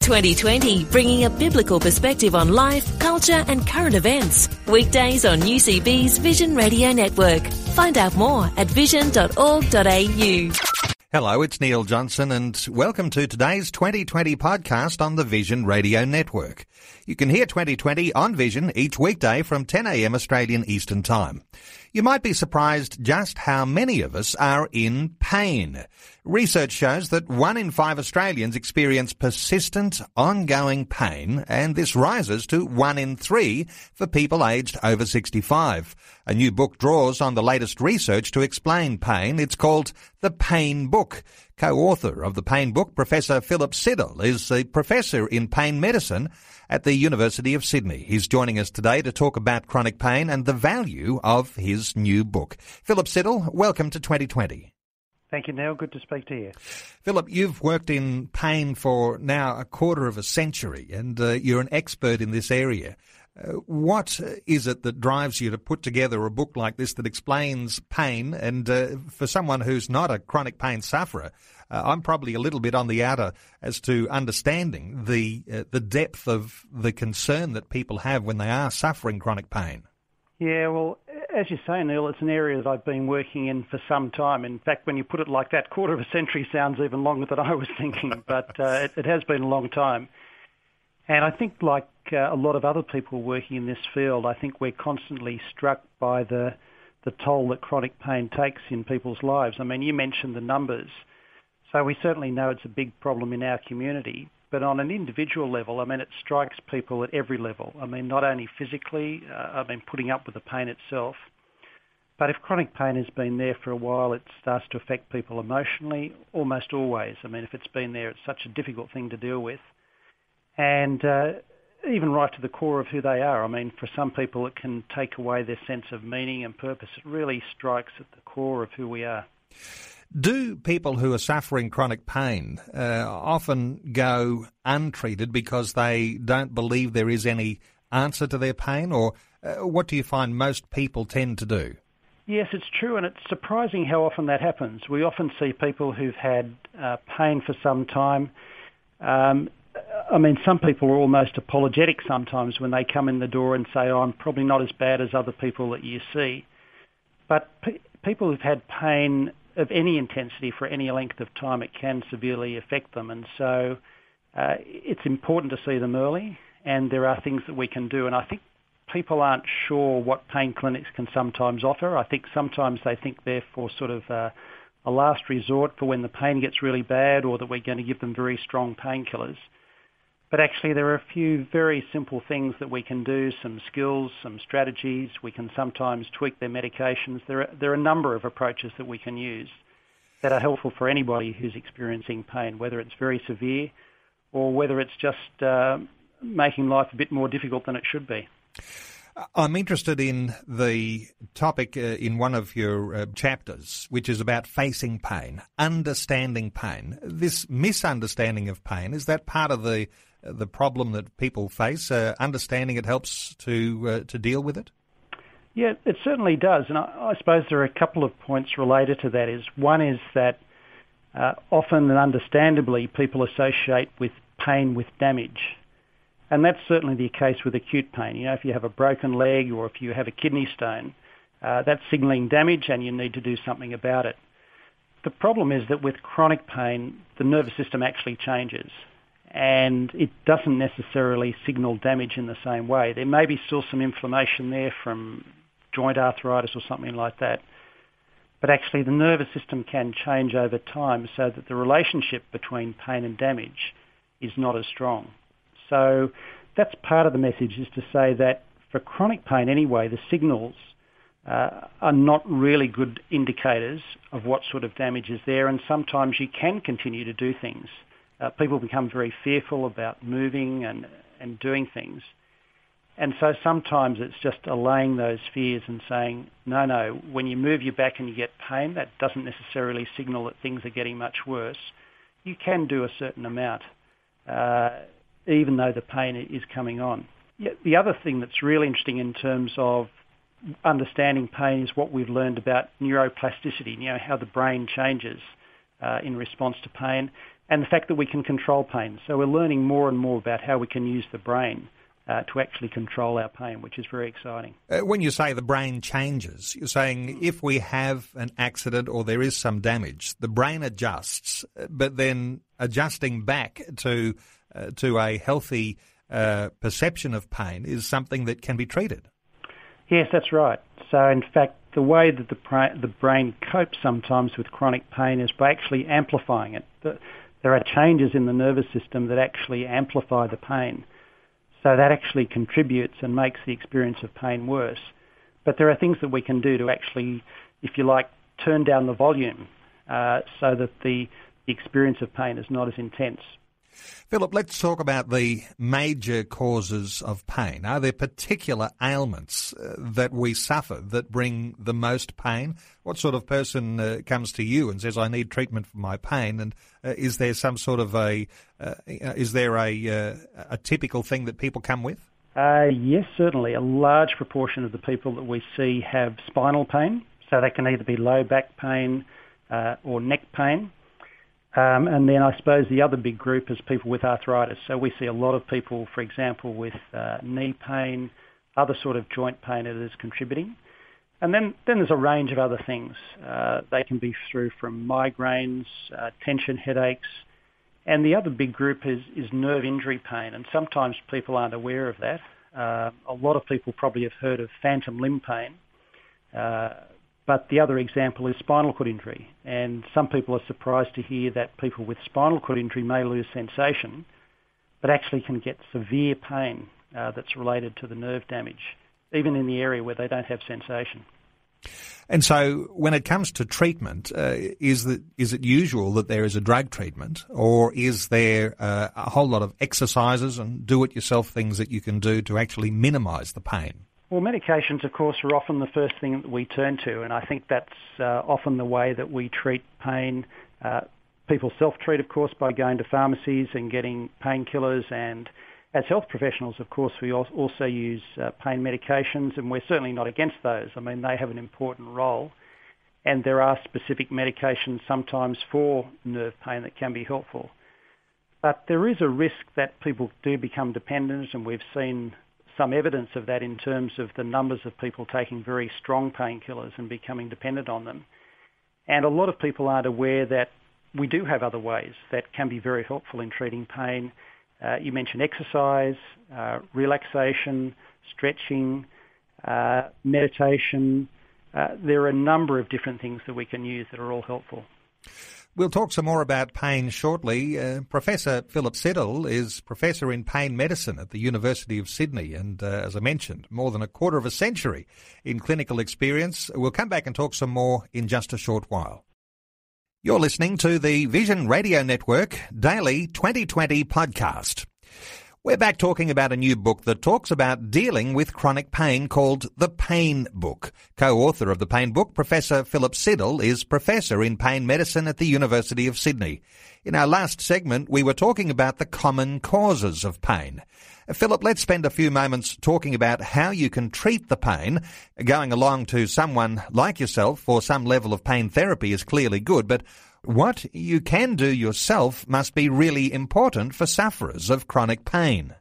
2020, bringing a biblical perspective on life, culture, and current events. Weekdays on UCB's Vision Radio Network. Find out more at vision.org.au. Hello, it's Neil Johnson and welcome to today's 2020 podcast on the Vision Radio Network. You can hear 2020 on Vision each weekday from 10am Australian Eastern Time. You might be surprised just how many of us are in pain. Research shows that one in five Australians experience persistent, ongoing pain, and this rises to one in three for people aged over 65. A new book draws on the latest research to explain pain. It's called The Pain Book. Co-author of the Pain Book, Professor Philip Siddall, is a professor in pain medicine at the University of Sydney. He's joining us today to talk about chronic pain and the value of his new book. Philip Siddall, welcome to 2020. Thank you, Neil. Good to speak to you. Philip, you've worked in pain for now a quarter of a century and uh, you're an expert in this area. Uh, what is it that drives you to put together a book like this that explains pain? And uh, for someone who's not a chronic pain sufferer, uh, I'm probably a little bit on the outer as to understanding the uh, the depth of the concern that people have when they are suffering chronic pain. Yeah, well, as you say, Neil, it's an area that I've been working in for some time. In fact, when you put it like that, quarter of a century sounds even longer than I was thinking, but uh, it, it, has been a long time. And I think, like a lot of other people working in this field, I think we're constantly struck by the the toll that chronic pain takes in people's lives. I mean, you mentioned the numbers. So we certainly know it's a big problem in our community. But on an individual level, I mean, it strikes people at every level. I mean, not only physically, uh, I mean, putting up with the pain itself, but if chronic pain has been there for a while, it starts to affect people emotionally almost always. I mean, if it's been there, it's such a difficult thing to deal with. And uh, even right to the core of who they are. I mean, for some people, it can take away their sense of meaning and purpose. It really strikes at the core of who we are. Do people who are suffering chronic pain uh, often go untreated because they don't believe there is any answer to their pain, or uh, what do you find most people tend to do? Yes, it's true, and it's surprising how often that happens. We often see people who've had uh, pain for some time. Um, I mean, some people are almost apologetic sometimes when they come in the door and say, oh, I'm probably not as bad as other people that you see. But pe- people who've had pain of any intensity for any length of time, it can severely affect them. And so uh, it's important to see them early, and there are things that we can do. And I think people aren't sure what pain clinics can sometimes offer. I think sometimes they think they're for sort of uh, a last resort for when the pain gets really bad or that we're going to give them very strong painkillers. But actually, there are a few very simple things that we can do, some skills, some strategies. We can sometimes tweak their medications. There are, there are a number of approaches that we can use that are helpful for anybody who's experiencing pain, whether it's very severe or whether it's just uh, making life a bit more difficult than it should be. I'm interested in the topic uh, in one of your uh, chapters, which is about facing pain, understanding pain. This misunderstanding of pain, is that part of the the problem that people face? Uh, understanding it helps to uh, to deal with it. Yeah, it certainly does, and I, I, suppose there are a couple of points related to that. Is one is that uh, often and understandably people associate with pain with damage, and that's certainly the case with acute pain. You know, if you have a broken leg or if you have a kidney stone, uh, that's signalling damage, and you need to do something about it. The problem is that with chronic pain, the nervous system actually changes and it doesn't necessarily signal damage in the same way. There may be still some inflammation there from joint arthritis or something like that. But actually the nervous system can change over time so that the relationship between pain and damage is not as strong. So that's part of the message is to say that for chronic pain anyway, the signals uh, are not really good indicators of what sort of damage is there and sometimes you can continue to do things uh, people become very fearful about moving and, and doing things. And so sometimes it's just allaying those fears and saying, no, no, when you move your back and you get pain, that doesn't necessarily signal that things are getting much worse. You can do a certain amount, uh, even though the pain is coming on. The other thing that's really interesting in terms of understanding pain is what we've learned about neuroplasticity, you know, how the brain changes uh, in response to pain, and the fact that we can control pain. So we're learning more and more about how we can use the brain uh, to actually control our pain, which is very exciting. Uh, when you say the brain changes, you're saying if we have an accident or there is some damage, the brain adjusts, but then adjusting back to uh, to a healthy uh, perception of pain is something that can be treated. Yes, that's right. So, in fact, the way that the, pra- the brain copes sometimes with chronic pain is by actually amplifying it. There are changes in the nervous system that actually amplify the pain. So that actually contributes and makes the experience of pain worse. But there are things that we can do to actually, if you like, turn down the volume uh, so that the, the experience of pain is not as intense. Philip, let's talk about the major causes of pain. Are there particular ailments uh, that we suffer that bring the most pain? What sort of person uh, comes to you and says, "I need treatment for my pain"? And uh, is there some sort of a uh, is there a uh, a typical thing that people come with? Yes, certainly. A large proportion of the people that we see have spinal pain, so that can either be low back pain or neck pain. Um, and then I suppose the other big group is people with arthritis. So we see a lot of people, for example, with uh, knee pain, other sort of joint pain that is contributing. And then, then there's a range of other things. Uh, they can be through from migraines, uh, tension headaches, and the other big group is, is nerve injury pain. And sometimes people aren't aware of that. Uh, a lot of people probably have heard of phantom limb pain. Uh, but the other example is spinal cord injury. And some people are surprised to hear that people with spinal cord injury may lose sensation, but actually can get severe pain uh, that's related to the nerve damage, even in the area where they don't have sensation. And so, when it comes to treatment, uh, is that is it usual that there is a drug treatment, or is there uh, a whole lot of exercises and do-it-yourself things that you can do to actually minimise the pain? Well, medications, of course, are often the first thing that we turn to, and I think that's uh, often the way that we treat pain. Uh, people self-treat, of course, by going to pharmacies and getting painkillers, and as health professionals, of course, we also use uh, pain medications, and we're certainly not against those. I mean, they have an important role, and there are specific medications sometimes for nerve pain that can be helpful. But there is a risk that people do become dependent, and we've seen some evidence of that in terms of the numbers of people taking very strong painkillers and becoming dependent on them. And a lot of people aren't aware that we do have other ways that can be very helpful in treating pain. Uh, you mentioned exercise, uh, relaxation, stretching, uh, meditation. Uh, there are a number of different things that we can use that are all helpful. We'll talk some more about pain shortly. Uh, professor Philip Siddall is Professor in Pain Medicine at the University of Sydney and, uh, as I mentioned, more than a quarter of a century in clinical experience. We'll come back and talk some more in just a short while. You're listening to the Vision Radio Network Daily 2020 podcast. We're back talking about a new book that talks about dealing with chronic pain called The Pain Book. Co-author of The Pain Book, Professor Philip Siddall, is Professor in Pain Medicine at the University of Sydney. In our last segment, we were talking about the common causes of pain. Uh, Philip, let's spend a few moments talking about how you can treat the pain. Going along to someone like yourself for some level of pain therapy is clearly good, but what you can do yourself must be really important for sufferers of chronic pain.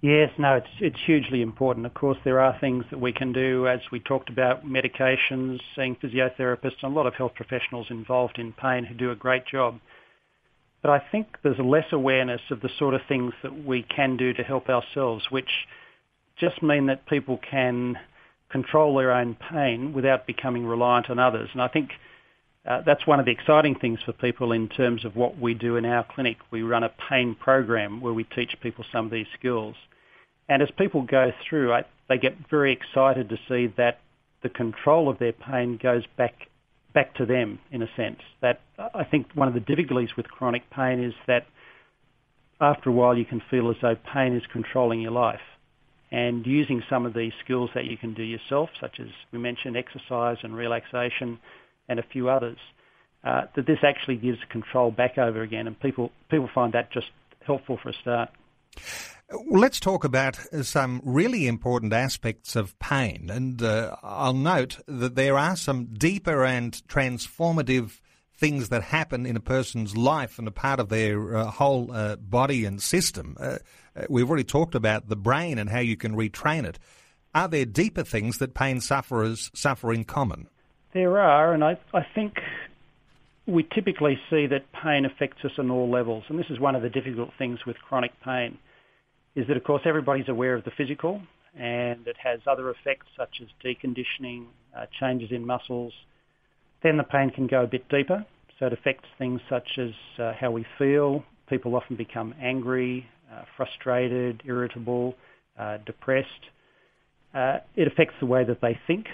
Yes, no, it's it's hugely important. Of course, there are things that we can do, as we talked about, medications, seeing physiotherapists, and a lot of health professionals involved in pain who do a great job. But I think there's less awareness of the sort of things that we can do to help ourselves, which just mean that people can control their own pain without becoming reliant on others. And I think uh, that's one of the exciting things for people in terms of what we do in our clinic. We run a pain program where we teach people some of these skills. And as people go through, I, they get very excited to see that the control of their pain goes back back to them in a sense. That I think one of the difficulties with chronic pain is that after a while you can feel as though pain is controlling your life. and using some of these skills that you can do yourself, such as we mentioned exercise and relaxation and a few others, uh, that this actually gives control back over again, and people people find that just helpful for a start. Let's talk about some really important aspects of pain, and uh, I'll note that there are some deeper and transformative things that happen in a person's life and a part of their uh, whole uh, body and system. Uh, uh, we've already talked about the brain and how you can retrain it. Are there deeper things that pain sufferers suffer in common? There are, and I, I think we typically see that pain affects us on all levels, and this is one of the difficult things with chronic pain, is that of course everybody's aware of the physical, and it has other effects such as deconditioning, uh, changes in muscles. Then the pain can go a bit deeper, so it affects things such as uh, how we feel. People often become angry, uh, frustrated, irritable, uh, depressed. Uh, it affects the way that they think,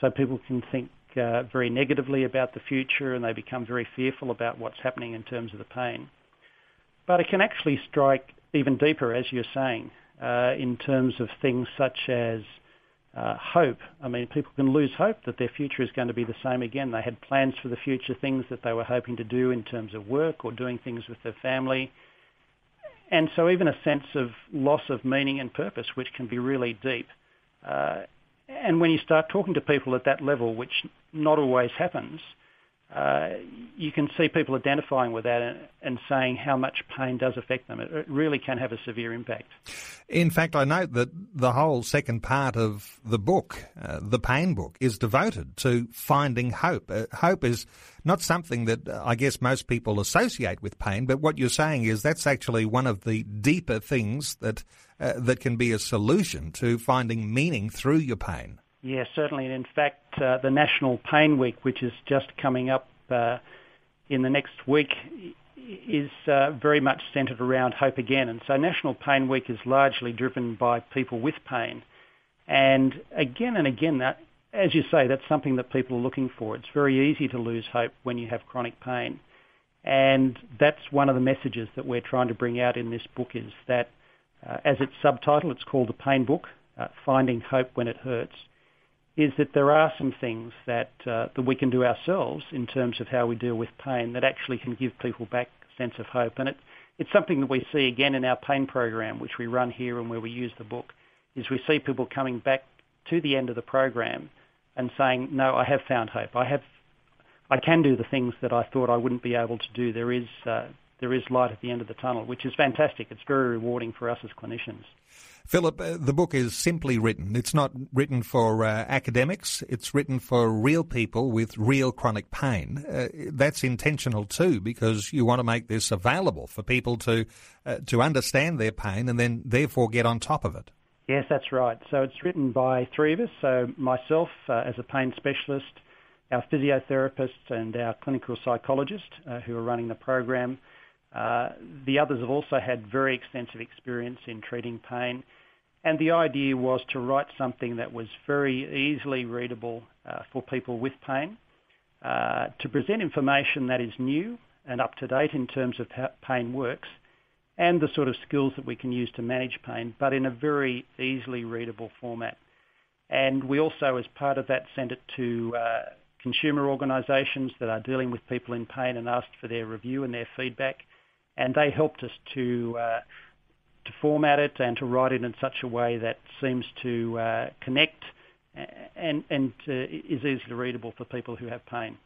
so people can think uh, very negatively about the future and they become very fearful about what's happening in terms of the pain. But it can actually strike even deeper, as you're saying, uh, in terms of things such as uh, hope. I mean, people can lose hope that their future is going to be the same again. They had plans for the future, things that they were hoping to do in terms of work or doing things with their family. And so even a sense of loss of meaning and purpose, which can be really deep. Uh, and when you start talking to people at that level, which not always happens, uh, you can see people identifying with that and, and, saying how much pain does affect them. It, it, really can have a severe impact. In fact, I note that the whole second part of the book, uh, the pain book, is devoted to finding hope. Uh, hope is not something that uh, I guess most people associate with pain, but what you're saying is that's actually one of the deeper things that uh, that can be a solution to finding meaning through your pain. Yes, certainly. And in fact, uh, the National Pain Week, which is just coming up uh, in the next week, is uh, very much centred around hope again. And so National Pain Week is largely driven by people with pain. And again and again, that, as you say, that's something that people are looking for. It's very easy to lose hope when you have chronic pain. And that's one of the messages that we're trying to bring out in this book is that, uh, as its subtitle, it's called The Pain Book, uh, Finding Hope When It Hurts is that there are some things that uh, that we can do ourselves in terms of how we deal with pain that actually can give people back a sense of hope. And it, it's something that we see again in our pain program, which we run here and where we use the book, is we see people coming back to the end of the program and saying, "No, I have found hope. I have, I can do the things that I thought I wouldn't be able to do. There is uh, there is light at the end of the tunnel, which is fantastic. It's very rewarding for us as clinicians." Philip, uh, the book is simply written. It's not written for uh, academics. It's written for real people with real chronic pain. Uh, that's intentional too, because you want to make this available for people to uh, to understand their pain and then therefore get on top of it. Yes, that's right. So it's written by three of us. So myself uh, as a pain specialist, our physiotherapist, and our clinical psychologist uh, who are running the program. The others have also had very extensive experience in treating pain and the idea was to write something that was very easily readable uh, for people with pain, uh, to present information that is new and up to date in terms of how pain works, and the sort of skills that we can use to manage pain, but in a very easily readable format. And we also, as part of that, sent it to uh, consumer organisations that are dealing with people in pain and asked for their review and their feedback. And they helped us to uh, to format it and to write it in such a way that seems to uh, connect and, and uh, is easily readable for people who have pain.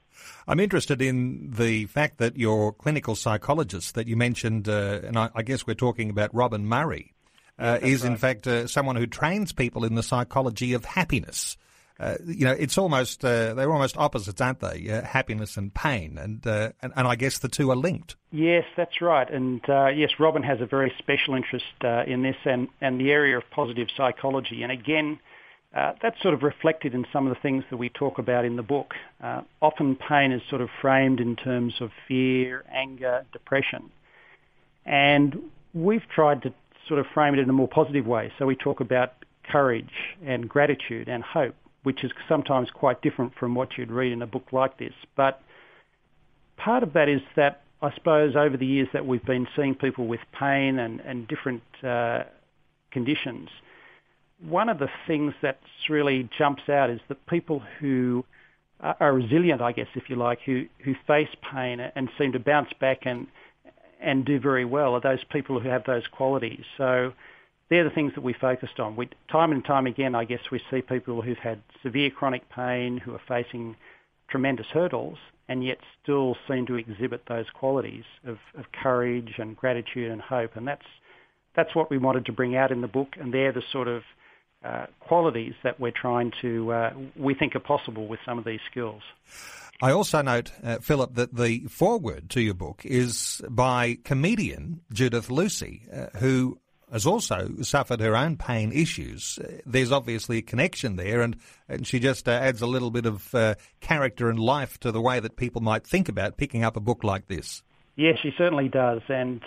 I'm interested in the fact that your clinical psychologist that you mentioned, uh, and I, I, guess we're talking about Robin Murray, uh, is right. in fact uh, someone who trains people in the psychology of happiness. Uh, you know, it's almost uh, they're almost opposites, aren't they? Uh, happiness and pain, and, uh, and, and I guess the two are linked. Yes, that's right. And uh, yes, Robin has a very special interest in this and and the area of positive psychology. And again, that's sort of reflected in some of the things that we talk about in the book. often, pain is sort of framed in terms of fear, anger, depression, and we've tried to sort of frame it in a more positive way. So we talk about courage and gratitude and hope which is sometimes quite different from what you'd read in a book like this. But part of that is that I suppose over the years that we've been seeing people with pain and, and different uh, conditions, one of the things that really jumps out is that people who are resilient, I guess, if you like, who, who face pain and seem to bounce back and and do very well are those people who have those qualities. So they're the things that we focused on. We, time and time again, I guess we see people who've had severe chronic pain, who are facing tremendous hurdles, and yet still seem to exhibit those qualities of, of courage and gratitude and hope. And that's that's what we wanted to bring out in the book, and they're the sort of uh, qualities that we're trying to, uh, we think are possible with some of these skills. I also note, uh, Philip, that the foreword to your book is by comedian Judith Lucy, uh, who has also suffered her own pain issues. Uh, there's obviously a connection there, and, and she just uh, adds a little bit of character and life to the way that people might think about picking up a book like this. Yes, she certainly does, and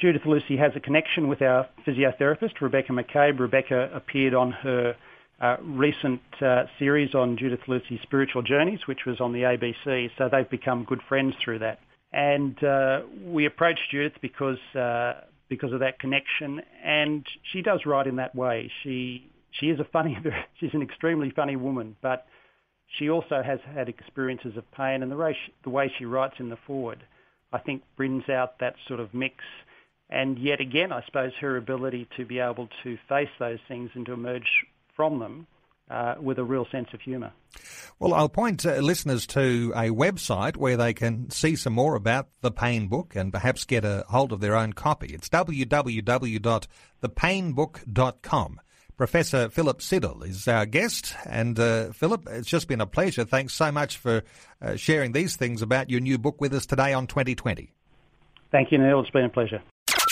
Judith Lucy has a connection with our physiotherapist, Rebecca McCabe. Rebecca appeared on her uh, recent uh, series on Judith Lucy's spiritual journeys, which was on the ABC, so they've become good friends through that. And uh, we approached Judith because uh, because of that connection, and she does write in that way. She she is a funny, she's an extremely funny woman, but she also has had experiences of pain, and the way she, the way she writes in the foreword, I think, brings out that sort of mix and yet again, I suppose her ability to be able to face those things and to emerge from them uh, with a real sense of humour. Well, I'll point uh, listeners to a website where they can see some more about the Pain Book and perhaps get a hold of their own copy. It's www.thepainbook.com. Professor Philip Siddall is our guest. And uh, Philip, it's just been a pleasure. Thanks so much for uh, sharing these things about your new book with us today on 2020. Thank you, Neil. It's been a pleasure.